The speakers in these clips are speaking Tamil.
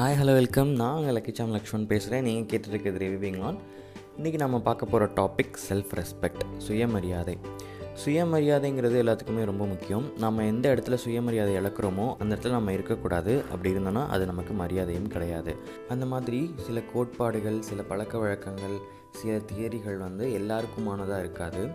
ஹாய் ஹலோ வெல்கம் நான் உங்கள் லக்கிச்சாம் லக்ஷ்மன் பேசுகிறேன் நீங்கள் கேட்டுருக்கிறது ரிவிவிங் ஆன் இன்றைக்கி நம்ம பார்க்க போகிற டாபிக் செல்ஃப் ரெஸ்பெக்ட் சுயமரியாதை. சுயமரியாதைங்கிறது எல்லாத்துக்குமே ரொம்ப முக்கியம். நம்ம எந்த இடத்துல சுயமரியாதை இழக்கிறோமோ அந்த இடத்துல நம்ம இருக்கக்கூடாது. அப்படி இருந்தோன்னா அது நமக்கு மரியாதையும் கிடையாது. அந்த மாதிரி சில கோட்பாடுகள் சில பழக்க வழக்கங்கள் சில தியரிகள் வந்து எல்லாருக்குமானதாக இருக்காது.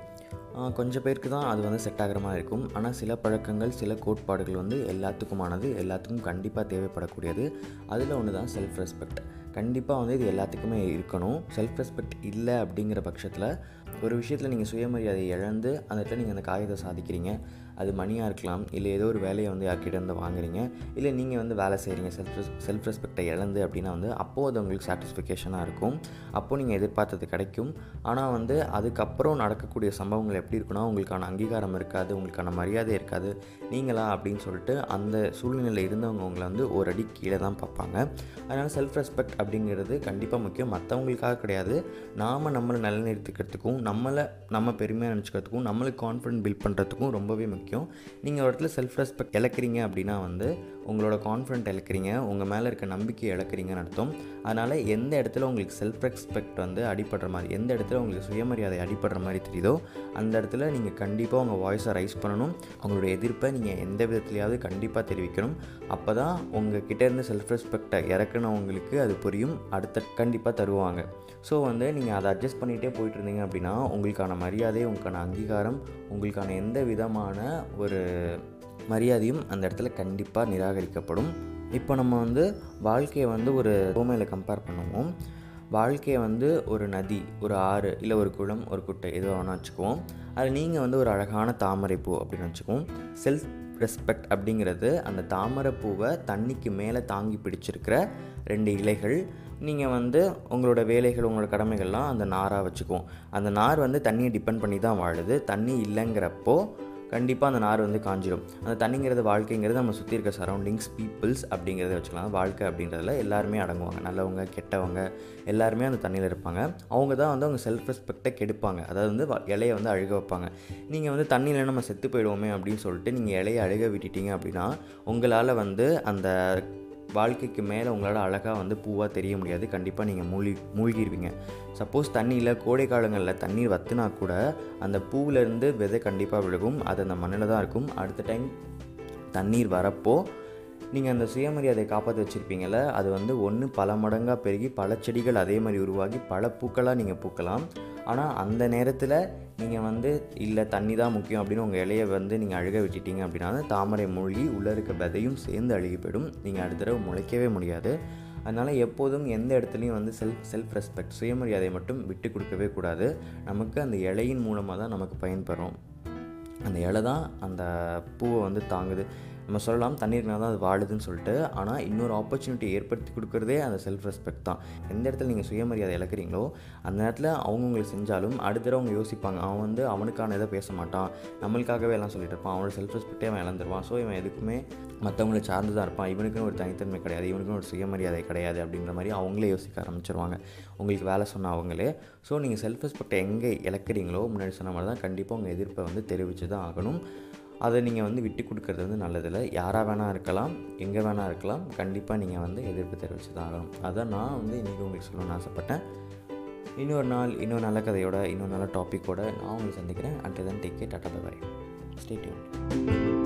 கொஞ்சம் பேருக்கு தான் அது வந்து செட் ஆகிற மாதிரி இருக்கும். ஆனால் சில பழக்கங்கள் சில கோட்பாடுகள் வந்து எல்லாத்துக்குமானது எல்லாத்துக்கும் கண்டிப்பாக தேவைப்படக்கூடியது. அதில் ஒன்று தான் செல்ஃப் ரெஸ்பெக்ட் கண்டிப்பாக வந்து இது எல்லாத்துக்குமே இருக்கணும். செல்ஃப் ரெஸ்பெக்ட் இல்லை அப்படிங்கிற பட்சத்தில் ஒரு விஷயத்தில் நீங்கள் சுயமரியாதை இழந்து அந்த இடத்துல நீங்கள் அந்த காரியத்தை சாதிக்கிறீங்க. அது மணியாக இருக்கலாம் இல்லை ஏதோ ஒரு வேலையை வந்து யார்கிட்ட இருந்து வாங்குறீங்க இல்லை நீங்கள் வந்து வேலை செய்கிறீங்க செல்ஃப் செல்ஃப் ரெஸ்பெக்டை இழந்து அப்படின்னா வந்து அப்போது அது உங்களுக்கு சாட்டிஸ்ஃபிகேஷனாக இருக்கும். அப்போது நீங்கள் எதிர்பார்த்தது கிடைக்கும். ஆனால் வந்து அதுக்கப்புறம் நடக்கக்கூடிய சம்பவங்கள் எப்படி இருக்குன்னா உங்களுக்கான அங்கீகாரம் இருக்காது உங்களுக்கான மரியாதை இருக்காது நீங்களா அப்படின்னு சொல்லிட்டு அந்த சூழ்நிலையில் இருந்தவங்க உங்களை வந்து ஒரு அடி கீழே தான் பார்ப்பாங்க. அதனால் செல்ஃப் ரெஸ்பெக்ட் அப்படிங்கிறது கண்டிப்பாக முக்கியம். மற்றவங்களுக்காக கிடையாது. நாம் நம்மளை நிலைநிறுத்திக்கிறதுக்கும் நம்மளை நம்ம பெருமையாக நினச்சிக்கிறதுக்கும் நம்மளுக்கு கான்ஃபிடென்ட் பில்ட் பண்ணுறதுக்கும் ரொம்பவே முக்கியம். நீங்கள் ஒரு இடத்துல செல்ஃப் ரெஸ்பெக்ட் இழக்கிறீங்க அப்படின்னா வந்து உங்களோட கான்ஃபிடென்ட் இழக்கிறீங்க உங்கள் மேலே இருக்க நம்பிக்கையை இழக்கிறீங்கன்னு அர்த்தம். அதனால் எந்த இடத்துல உங்களுக்கு செல்ஃப் ரெஸ்பெக்ட் வந்து அடிப்படுற மாதிரி எந்த இடத்துல உங்களுக்கு சுயமரியாதை அடிப்படுற மாதிரி தெரியுதோ அந்த இடத்துல நீங்கள் கண்டிப்பாக உங்கள் வாய்ஸை ரைஸ் பண்ணணும். உங்களுடைய எதிர்ப்பை நீங்கள் எந்த விதத்துலையாவது கண்டிப்பாக தெரிவிக்கணும். அப்போ தான் உங்கள் கிட்டேருந்து செல்ஃப் ரெஸ்பெக்டை இறக்குனவங்களுக்கு அது புரியும். அடுத்த கண்டிப்பாக தருவாங்க. ஸோ வந்து நீங்கள் அதை அட்ஜஸ்ட் பண்ணிகிட்டே போயிட்டு இருந்தீங்க அப்படின்னா உங்களுக்கான மரியாதை உங்களுக்கான அங்கீகாரம் உங்களுக்கான எந்த விதமான ஒரு மரியாதையும் அந்த இடத்துல கண்டிப்பாக நிராகரிக்கப்படும். இப்போ நம்ம வந்து வாழ்க்கையை வந்து ஒரு பூமையில் கம்பேர் பண்ணுவோம். வாழ்க்கையை வந்து ஒரு நதி ஒரு ஆறு இல்லை ஒரு குளம் ஒரு குட்டை எதுவாக வேணால் வச்சுக்குவோம். அதில் நீங்கள் வந்து ஒரு அழகான தாமரைப்பூ அப்படின்னு வச்சுக்குவோம். செல்ஃப் ரெஸ்பெக்ட் அப்படிங்கிறது அந்த தாமரை பூவை தண்ணிக்கு மேலே தாங்கி பிடிச்சிருக்கிற ரெண்டு இலைகள். நீங்கள் வந்து உங்களோட வேலைகள் உங்களோட கடமைகள்லாம் அந்த நாராக வச்சுக்குவோம். அந்த நார் வந்து தண்ணியை டிபெண்ட் பண்ணி தான் வாழுது. தண்ணி இல்லைங்கிறப்போ கண்டிப்பாக அந்த நார் வந்து காஞ்சிடும் அந்த தண்ணிங்கிறது வாழ்க்கைங்கிறது நம்ம சுற்றி இருக்க சரௌண்டிங்ஸ் பீப்புள்ஸ் அப்படிங்கிறத வச்சுக்கலாம். வாழ்க்கை அப்படின்றதுல எல்லாருமே அடங்குவாங்க. நல்லவங்க கெட்டவங்க எல்லாருமே அந்த தண்ணியில் இருப்பாங்க. அவங்க தான் வந்து அவங்க செல்ஃப் ரெஸ்பெக்டை கெடுப்பாங்க. அதாவது வந்து இலையை வந்து அழுக வைப்பாங்க. நீங்கள் வந்து தண்ணியில் நம்ம செத்து போயிடுவோமே அப்படின்னு சொல்லிட்டு நீங்கள் இலையை அழுக விட்டுட்டீங்க அப்படின்னா உங்களால் வந்து அந்த வாழ்க்கைக்கு மேலே உங்களால் அழகாக வந்து பூவாக தெரிய முடியாது. கண்டிப்பாக நீங்கள் மூழ்கி மூழ்கிடுவீங்க சப்போஸ் தண்ணியில் கோடை காலங்களில் தண்ணீர் வத்துனா கூட அந்த பூவிலேருந்து விதை கண்டிப்பாக விழுகும். அது அந்த மண்ணில் தான் இருக்கும். அடுத்த டைம் தண்ணீர் வரப்போ நீங்கள் அந்த சுயமரியாதையை காப்பாற்றி வச்சுருப்பீங்கள அது வந்து ஒன்று பல மடங்காக பெருகி பல செடிகள் அதே மாதிரி உருவாகி பல பூக்களாக நீங்கள் பூக்கலாம். ஆனால் அந்த நேரத்தில் நீங்கள் வந்து இல்லை தண்ணி தான் முக்கியம் அப்படின்னு உங்கள் இலையை வந்து நீங்கள் அழுக விட்டுட்டீங்க அப்படின்னா தாமரை மூழ்கி உள்ளே இருக்க விதையும் சேர்ந்து அழுகி போயிடும். நீங்கள் அடுத்த தடவை முளைக்கவே முடியாது. அதனால் எப்போதும் எந்த இடத்துலையும் வந்து செல்ஃப் செல்ஃப் ரெஸ்பெக்ட் சுயமரியாதை மட்டும் விட்டு கொடுக்கவே கூடாது. நமக்கு அந்த இலையின் மூலமாக தான் நமக்கு பயன்பெறும் அந்த இலை தான் அந்த பூவை வந்து தாங்குது. நம்ம சொல்லலாம் தண்ணீர்னால தான் அது வாழுதுன்னு சொல்லிட்டு ஆனால் இன்னொரு ஆப்பர்ச்சுனிட்டி ஏற்படுத்தி கொடுக்குறதே அந்த செல்ஃப் ரெஸ்பெக்ட் தான். எந்த இடத்துல நீங்கள் சுயமரியாதை இழக்கிறீங்களோ அந்த நேரத்தில் அவங்கவுங்களை செஞ்சாலும் அடுத்த தடவை அவங்க யோசிப்பாங்க அவன் வந்து அவனுக்கான இதை பேச மாட்டான் நம்மளுக்காகவே எல்லாம் சொல்லிட்டு இருப்பான் அவனோட செல்ஃப் ரெஸ்பெக்டே அவன் இழந்துருவான். ஸோ இவன் எதுக்குமே மற்றவங்களை சார்ந்து தான் இருப்பான். இவனுக்குன்னு ஒரு தனித்தன்மை கிடையாது இவனுக்குன்னு ஒரு சுயமரியாதை கிடையாது அப்படின்ற மாதிரி அவங்களே யோசிக்க ஆரம்பிச்சிருவாங்க. உங்களுக்கு வேலை சொன்ன அவங்களே. ஸோ நீங்கள் செல்ஃப் ரெஸ்பெக்ட் எங்கே இழக்கிறீங்களோ முன்னாடி சொன்ன மாதிரி தான் கண்டிப்பாக உங்கள் எதிர்ப்பை வந்து தெரிவித்து தான் ஆகணும். அதை நீங்கள் வந்து விட்டு கொடுக்கறது வந்து நல்லதில்லை. யாராக வேணால் இருக்கலாம் எங்கே வேணால் இருக்கலாம் கண்டிப்பாக நீங்கள் வந்து எதிர்ப்பு தெரிவித்து தான் ஆகணும். அதான் நான் வந்து இன்றைக்கி உங்களுக்கு சொல்லணும்னு ஆசைப்பட்டேன். இன்னொரு நாள் இன்னொரு நல்ல கதையோட இன்னொரு நல்ல டாப்பிக்கோட நான் உங்களுக்கு சந்திக்கிறேன். And then take care tata bye stay tuned